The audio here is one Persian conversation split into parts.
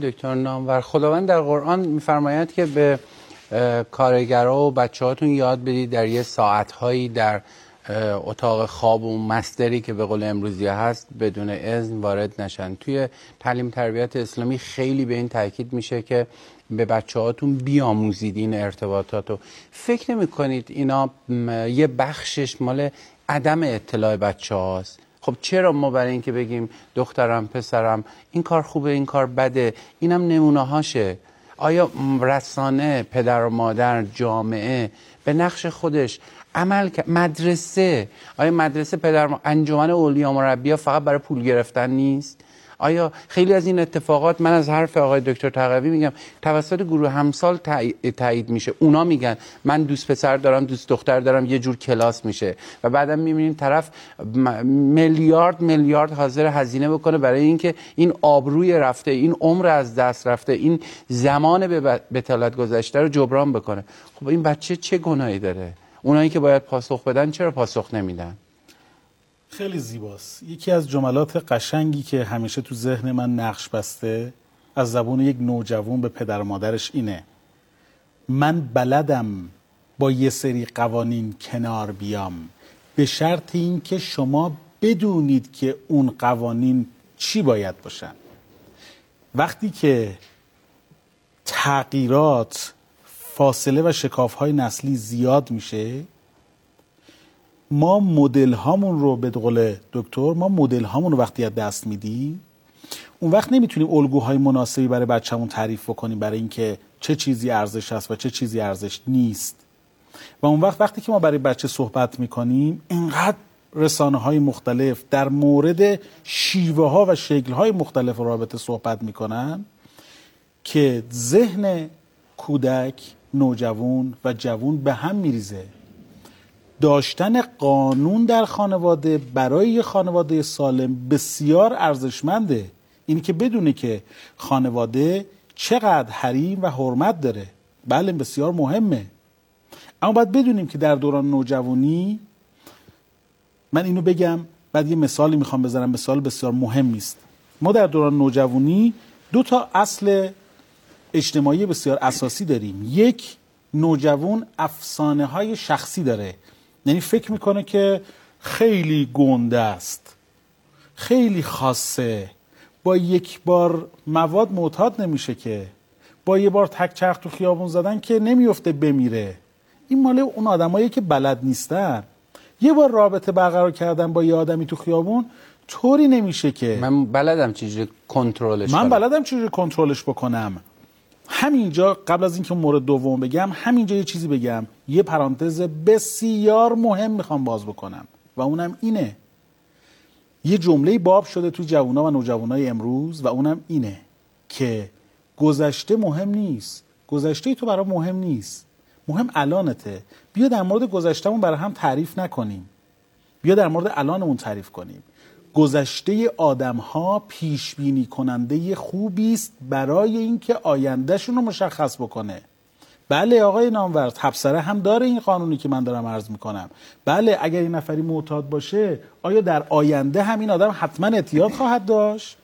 دکتر نامور. خداوند در قرآن میفرماید که به کارگرا و بچه هاتون یاد بدید در یه ساعتهایی در اتاق خواب و مستری که به قول امروزی هست بدون اذن وارد نشن. توی تعلیم تربیت اسلامی خیلی به این تاکید میشه که به بچه هاتون بیاموزید این ارتباطات رو. فکر نمی کنید اینا یه بخشش مال عدم اطلاع بچه هاست خب چرا ما برای اینکه بگیم دخترم پسرم این کار خوبه این کار بده اینم نمونه هاشه آیا رسانه پدر و مادر جامعه به نقش خودش عمل مدرسه. آیا مدرسه پدر انجمن اولیا مربیا فقط برای پول گرفتن نیست؟ آیا خیلی از این اتفاقات من از حرف آقای دکتر تقوی میگم توسط گروه همسال تایید میشه. اونا میگن من دوست پسر دارم دوست دختر دارم یه جور کلاس میشه. و بعدم می‌بینیم طرف میلیارد میلیارد حاضر هزینه بکنه برای اینکه این آبروی رفته این عمر از دست رفته این زمان به بتالت گذشته رو جبران بکنه. خب این بچه چه گناهی داره؟ اونایی که باید پاسخ بدن چرا پاسخ نمیدن؟ خیلی زیباست. یکی از جملات قشنگی که همیشه تو ذهن من نقش بسته از زبون یک نوجوان به پدر و مادرش اینه. من بلدم با یه سری قوانین کنار بیام. به شرط اینکه شما بدونید که اون قوانین چی باید باشن. وقتی که تغییرات فاصله و شکاف های نسلی زیاد میشه ما مدل هامون رو به قول دکتر ما مدل هامون رو وقتی از دست میدیم اون وقت نمی‌تونیم الگوهای مناسبی برای بچه‌مون تعریف بکنیم برای اینکه چه چیزی ارزش هست و چه چیزی ارزش نیست. و اون وقت وقتی که ما برای بچه صحبت می‌کنیم اینقدر رسانه های مختلف در مورد شیوه ها و شکل های مختلف رابطه صحبت می‌کنن که ذهن کودک نوجوان و جوون به هم میریزه. داشتن قانون در خانواده برای یه خانواده سالم بسیار ارزشمنده. اینی که بدونه که خانواده چقدر حریم و حرمت داره. بله بسیار مهمه. اما باید بدونیم که در دوران نوجوانی من اینو بگم بعد یه مثالی می‌خوام بزنم مثال بسیار مهم نیست. ما در دوران نوجوانی دو تا اصل اجتماعی بسیار اساسی داریم. یک نوجوان افسانه های شخصی داره. یعنی فکر می‌کنه که خیلی گنده است. خیلی خاصه. با یک بار مواد معتاد نمیشه که. با یه بار تک چرخ تو خیابون زدن که نمیفته بمیره. این مال اون آدمایی که بلد نیستن. یه بار رابطه برقرار کردن با یه آدمی تو خیابون طوری نمیشه که. من بلدم چجوری کنترلش من بلدم چجوری کنترلش بکنم. همینجا قبل از اینکه مورد دوم بگم همینجا یه چیزی بگم. یه پرانتز بسیار مهم می‌خوام باز بکنم و اونم اینه. یه جمله باب شده تو جوونا و نوجوانای امروز و اونم اینه که گذشته مهم نیست. گذشته تو برای مهم نیست. مهم الانته. بیا در مورد گذشتهمون برای هم تعریف نکنیم. بیا در مورد الانمون تعریف کنیم. گذشته آدم ها پیش بینی کننده خوبی است برای اینکه آیندهشون رو مشخص بکنه. بله آقای نامور تبصره هم داره این قانونی که من دارم عرض می‌کنم. بله اگر این نفری معتاد باشه آیا در آینده همین آدم حتما اعتیاد خواهد داشت؟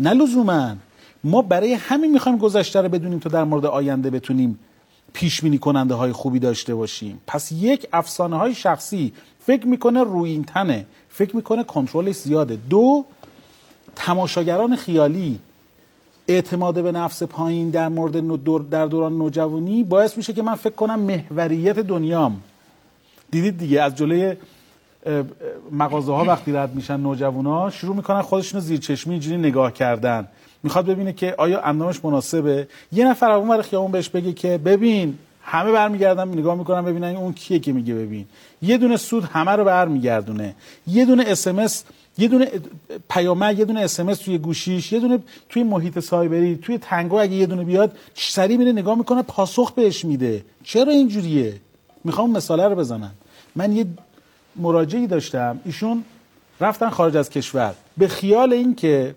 نه لزوما. ما برای همین می‌خوایم گذشته رو بدونیم تا در مورد آینده بتونیم پیش بینی کننده های خوبی داشته باشیم. پس یک افسانه های شخصی فکر می‌کنه روی این تنه. فکر می‌کنه کنترلش زیاده. دو تماشاگران خیالی اعتماد به نفس پایین در مورد در دوران نوجوانی باعث میشه که من فکر کنم محوریت دنیام. دیدید دیگه از جلوی مغازه ها وقتی رد میشن ها شروع می‌کنن خودشون زیر چشمی اینجوری نگاه کردن. می‌خواد ببینه که آیا اندامش مناسبه؟ یه نفر اون ور خیابون بهش بگه که ببین همه برمیگردن نگاه می‌کنن ببینن اون کیه که میگه ببین. یه دونه سوت همه رو برمیگردونه. یه دونه اس یه دونه پیامک یه دونه اس توی گوشیش یه دونه توی محیط سایبری توی تانگو اگه یه دونه بیاد سریع میره نگاه می‌کنه پاسخ بهش میده. چرا اینجوریه؟ می‌خوام مثاله رو بزنم. من یه مراجعی داشتم. ایشون رفتن خارج از کشور. به خیال اینکه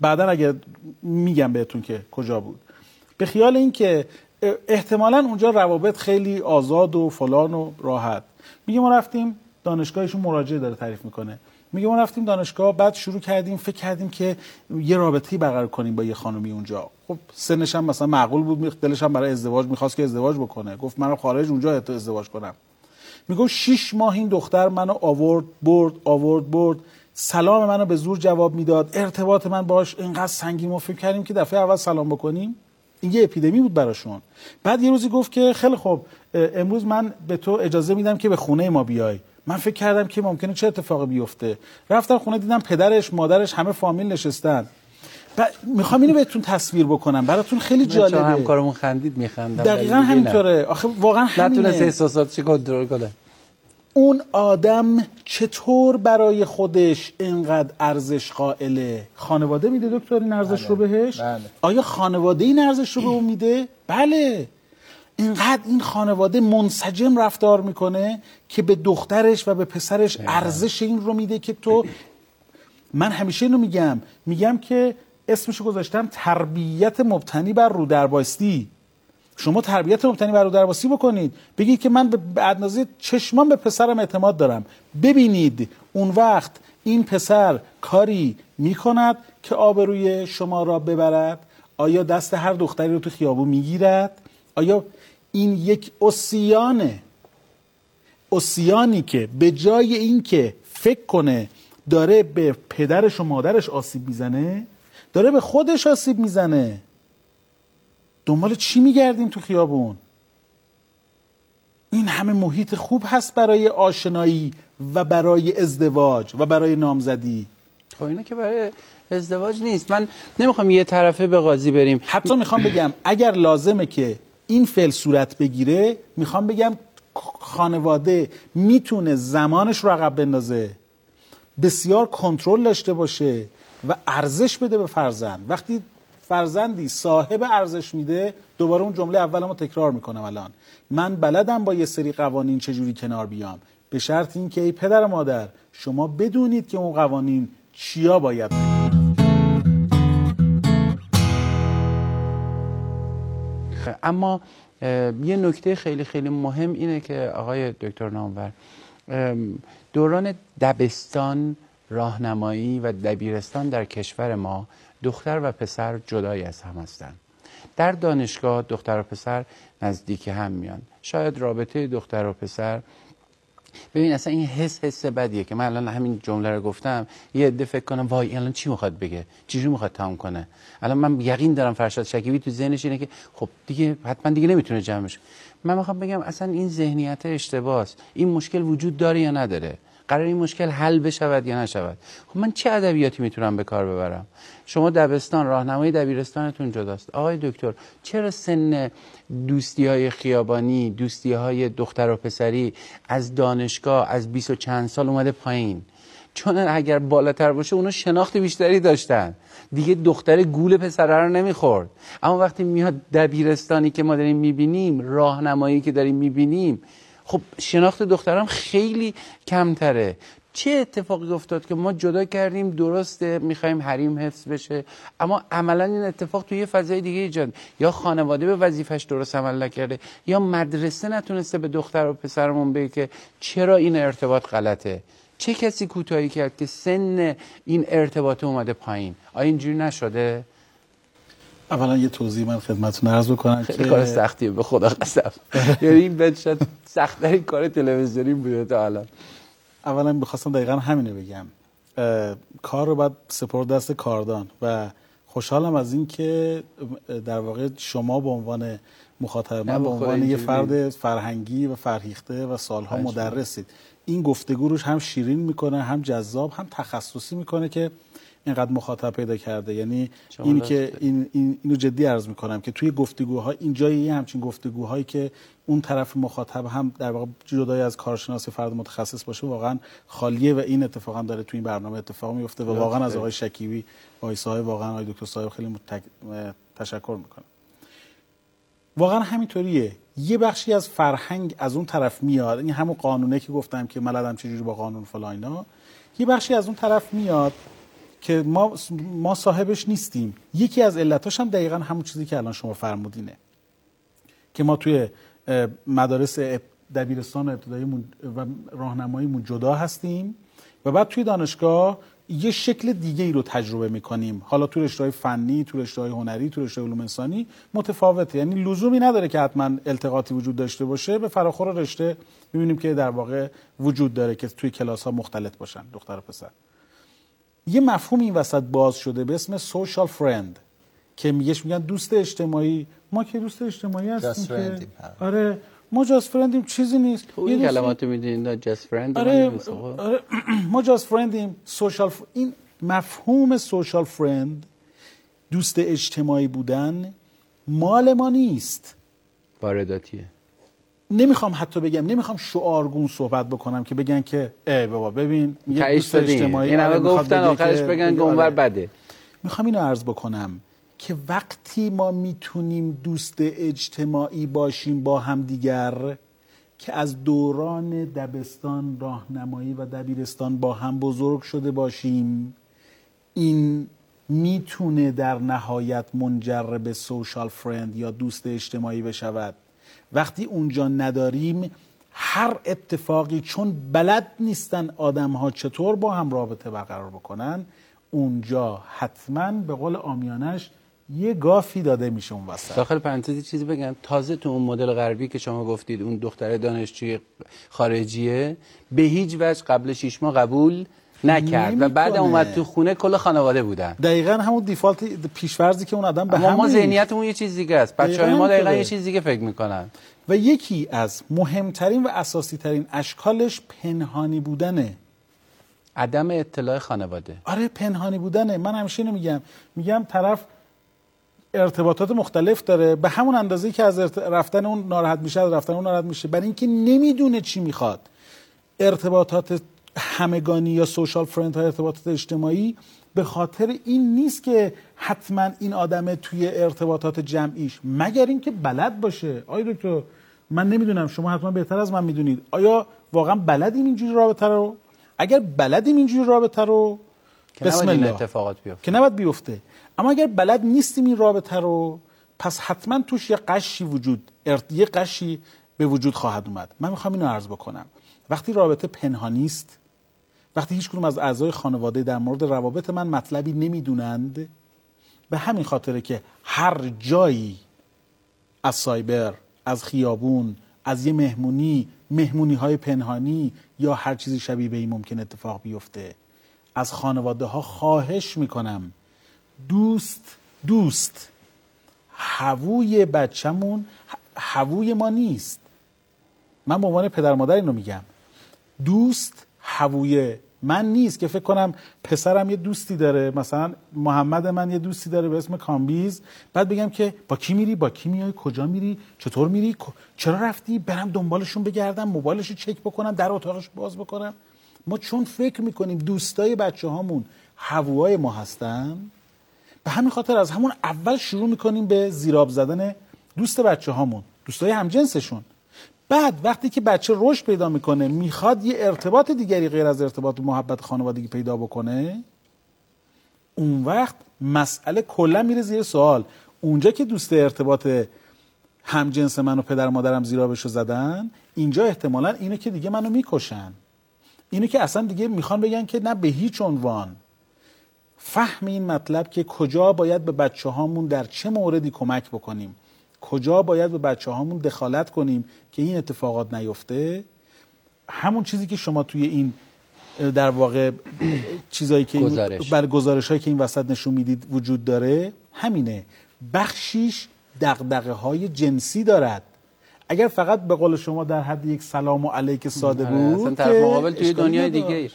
بعدا اگه میگم بهتون که کجا بود. به خیال اینکه احتمالا اونجا روابط خیلی آزاد و فلان و راحت. میگه ما رفتیم دانشگاهشون مراجعه داره تعریف می‌کنه. میگه ما رفتیم دانشگاه بعد شروع کردیم فکر کردیم که یه رابطه‌ای برقرار کنیم با یه خانمی اونجا. خب سنش هم مثلا معقول بود دلش هم برای ازدواج می‌خواست که ازدواج بکنه. گفت منو خارج اونجا ازدواج کنم. میگه شش ماه این دختر منو آورد برد آورد برد. سلام منو به زور جواب می‌داد. ارتباط من باش اینقدر سنگین. ما فکر کردیم که دفعه اول سلام بکنیم. این یه اپیدمی بود براشون. بعد یه روزی گفت که خیلی خوب امروز من به تو اجازه میدم که به خونه ما بیای. من فکر کردم که ممکنه چه اتفاقی بیفته. رفتم خونه دیدم پدرش مادرش همه فامیل نشستن. می‌خوام اینو بهتون تصویر بکنم. براتون خیلی جالبه. همکارمون خندید میخندم. دقیقا همینطوره. آخه واقعا همینه. نتونست احساساتش کنترل کنه اون آدم چطور برای خودش اینقدر ارزش قائله؟ خانواده میده دکتر این ارزش رو بله، بهش؟ بله. آیا خانواده این ارزش رو به اون میده؟ بله. اینقدر این خانواده منسجم رفتار می‌کنه که به دخترش و به پسرش ارزش این رو میده که تو من همیشه اینو میگم. میگم که اسمشو گذاشتم تربیت مبتنی بر رو درباستی شما تربیت مبتنی بر رو درباستی بکنید. بگید که من به اندازه چشمان به پسرم اعتماد دارم. ببینید اون وقت این پسر کاری می‌کند که آبروی شما را ببرد؟ آیا دست هر دختری رو تو خیابون می‌گیرد؟ آیا این یک اسیانه؟ اسیانی که به جای اینکه فکر کنه داره به پدرش و مادرش آسیب می‌زنه داره به خودش آسیب می‌زنه. دنبال چی میگردیم تو خیابون؟ این همه محیط خوب هست برای آشنایی و برای ازدواج و برای نامزدی. خب اینه که برای ازدواج نیست. من نمی‌خوام یه طرفه به قاضی بریم. حتی می‌خوام بگم اگر لازمه که این فعل صورت بگیره می‌خوام بگم خانواده می‌تونه زمانش رو عقب بندازه. بسیار کنترل داشته باشه و ارزش بده به فرزند. وقتی فرزندی صاحب ارزش میده دوباره اون جمله اولمو تکرار می‌کنم الان. من بلدم با یه سری قوانین چجوری کنار بیام. به شرط اینکه ای پدر و مادر شما بدونید که اون قوانین چیا باید اما یه نکته خیلی خیلی مهم اینه که آقای دکتر نامور دوران دبستان راهنمایی و دبیرستان در کشور ما دختر و پسر جدای از هم هستند. در دانشگاه دختر و پسر نزدیک هم میان. شاید رابطه دختر و پسر ببین اصلا این حس حس بدیه که من الان همین جمله رو گفتم. یه عده فکر کنم وای الان چی می‌خواد بگه؟ چجوری می‌خواد تمام کنه؟ الان من یقین دارم فرشاد شکیبی تو ذهنش اینه که خب دیگه حتما دیگه نمی‌تونه جمعش. من می‌خوام بگم اصلا این ذهنیت اشتباهه این مشکل وجود داره یا نداره؟ قرار این مشکل حل بشود یا نشود؟ خب من چه ادبیاتی می‌تونم به کار ببرم؟ شما دبستان راهنمای دبیرستانتون جداست. آقای دکتر چرا سن دوستی های خیابانی دوستی های دختر و پسری از دانشگاه از 20 و چند سال اومده پایین؟ چون اگر بالاتر باشه اونا شناخت بیشتری داشتن. دیگه دختر گول پسره رو نمی‌خورد. اما وقتی میاد دبیرستانی که ما داریم می‌بینیم راهنمایی که داریم می‌بینیم خب شناخت دخترم خیلی کمتره. چه اتفاقی افتاد که ما جدا کردیم درسته می‌خوایم حریم حفظ بشه اما عملا این اتفاق توی یه فضای دیگه ایجاد. یا خانواده به وظیفش درست عمل نکرده یا مدرسه نتونسته به دختر و پسرمون بگه که چرا این ارتباط غلطه. چه کسی کوتاهی کرد که سن این ارتباط اومده پایین؟ آیا اینجوری نشده؟ اولا یه توضیح من خدمتتون عرض بکنم که کار سختیه به خدا قسم. یعنی این شد سختترین کار تلویزیونی بوده تا الان. اولا بخواستم دقیقا همینه بگم. کار رو باید سپرد دست کاردان و خوشحالم از این که در واقع شما به عنوان مخاطب من به عنوان یه فرد فرهنگی و فرهیخته و سالها مدرسید. این گفتگو روش هم شیرین می‌کنه هم جذاب هم تخصصی می‌کنه که اینقدر مخاطب پیدا کرده. یعنی این که این, این اینو جدی عرض می‌کنم که توی گفتگوها این جایی همچین گفتگوهایی که اون طرف مخاطب هم در واقع جدای از کارشناس فرد متخصص باشه واقعا خالیه و این اتفاقا داره توی این برنامه اتفاق میفته و واقعا از آقای شکیبی آقای صاحب واقعا آقای دکتر صاحب خیلی متک... تشکر می‌کنم. واقعا همینطوریه. یه بخشی از فرهنگ از اون طرف میاد. این همون قانونه که گفتم که ملدم چجوری با قانون فلاینا یه بخشی از اون طرف میاد. که ما ما صاحبش نیستیم. یکی از علتاش هم دقیقا همون چیزی که الان شما فرمودینه. که ما توی مدارس دبیرستان ابتدایی و راهنماییمون جدا هستیم و بعد توی دانشگاه یه شکل دیگه ای رو تجربه می‌کنیم. حالا تو رشته فنی تو رشته هنری تو رشته علوم انسانی متفاوته. یعنی لزومی نداره که حتما التقاطی وجود داشته باشه. به فراخور رشته می‌بینیم که در واقع وجود داره که توی کلاس ها مختلط باشن دختر و پسر. یه مفهوم این وسط باز شده به اسم سوشال فرند که میگهش میگن دوست اجتماعی. ما که دوست اجتماعی هستیم که آره. ما جاست فرندیم چیزی نیست. این کلمات میدین جاست فرند آره, آره ما جاست فرندیم سوشال ف... این مفهوم سوشال فرند دوست اجتماعی بودن مال ما نیست. وارداتیه. نمی‌خوام حتی بگم نمی‌خوام شعارگون صحبت بکنم که بگن که ای بابا ببین یه دوست اجتماعی این همه گفتن آخرش بگن که اونور بده. می‌خوام اینو عرض بکنم که وقتی ما می‌تونیم دوست اجتماعی باشیم با هم دیگر که از دوران دبستان راهنمایی و دبیرستان با هم بزرگ شده باشیم این می‌تونه در نهایت منجر به سوشال فرند یا دوست اجتماعی بشود. وقتی اونجا نداریم هر اتفاقی چون بلد نیستن آدم ها چطور با هم رابطه برقرار بکنن اونجا حتما به قول آمیانش یه گافی داده میشه اون وسط. داخل پرانتزی چیزی بگم. تازه تو اون مدل غربی که شما گفتید اون دختر دانشجوی خارجیه به هیچ وجه قبل شیش ماه قبول نکرد و بعد اومد تو خونه کل خانواده بودن. دقیقا همون دیفالت پیشورزی که اون آدم به هم ما ذهنیتمون یه چیز دیگه است. بچهای ما دقیقا یه چیز دیگه فکر می‌کنن. و یکی از مهمترین و اساسی ترین اشکالش پنهانی بودنه عدم اطلاع خانواده. آره پنهانی بودنه من همیشه اینو میگم. میگم طرف ارتباطات مختلف داره. به همون اندازه که از رفتن اون ناراحت میشه از رفتن اون ناراحت میشه. برای اینکه نمی‌دونه چی می‌خواد. ارتباطات همگانی یا سوشال فرند های ارتباطات اجتماعی به خاطر این نیست که حتما این آدم توی ارتباطات جمعیش مگر اینکه بلد باشه؟ آیا دکتر من نمی‌دونم شما حتما بهتر از من می‌دونید. آیا واقعا بلدیم اینجوری رابطه رو؟ اگر بلدیم اینجوری رابطه رو بسم الله. اتفاقات بیفته. که نباید بیفته. اما اگر بلد نیستیم این رابطه رو پس حتما توش یه قشی وجود یه قشی به وجود خواهد اومد. من می‌خوام اینو عرض بکنم. وقتی رابطه پنهانی است وقتی هیچ از اعضای خانواده در مورد روابط من مطلبی نمی‌دونند به همین خاطره که هر جایی از سایبر از خیابون از یه مهمونی مهمونی های پنهانی یا هر چیزی شبیه به این ممکن اتفاق بیفته از خانواده ها خواهش می‌کنم دوست دوست هووی بچهمون هووی ما نیست. من به عنوان پدر مادر اینو میگم دوست هووی من نیست که فکر کنم پسرم یه دوستی داره. مثلا محمد من یه دوستی داره به اسم کامبیز. بعد بگم که با کی میری؟ با کی میای؟ کجا میری؟ چطور میری؟ چرا رفتی؟ برم دنبالشون بگردم موبایلش رو چک بکنم در اتاقش باز بکنم. ما چون فکر می‌کنیم دوستای بچه هامون هووهای ما هستن به همین خاطر از همون اول شروع می‌کنیم به زیراب زدن دوست بچه هامون دوستای همجنسشون. بعد وقتی که بچه رشد پیدا می‌کنه می‌خواد یه ارتباط دیگری غیر از ارتباط محبت خانوادگی پیدا بکنه اون وقت مسئله کلا میره زیر سوال. اونجا که دوست ارتباط همجنس من و پدر مادرم زیرابشو زدن اینجا احتمالا اینو که دیگه منو می‌کشن. اینو که اصلا دیگه می‌خوان بگن که نه به هیچ عنوان. فهم این مطلب که کجا باید به بچه هامون در چه موردی کمک بکنیم. کجا باید به بچه هامون دخالت کنیم که این اتفاقات نیفته؟ همون چیزی که شما توی این در واقع چیزایی که گزارش. بر گزارش هایی که این وسط نشون می‌دید وجود داره همینه. بخشیش دقدقه های جنسی دارد. اگر فقط به قول شما در حد یک سلام و علیک ساده آره، بود طرف مقابل توی دنیای دیگه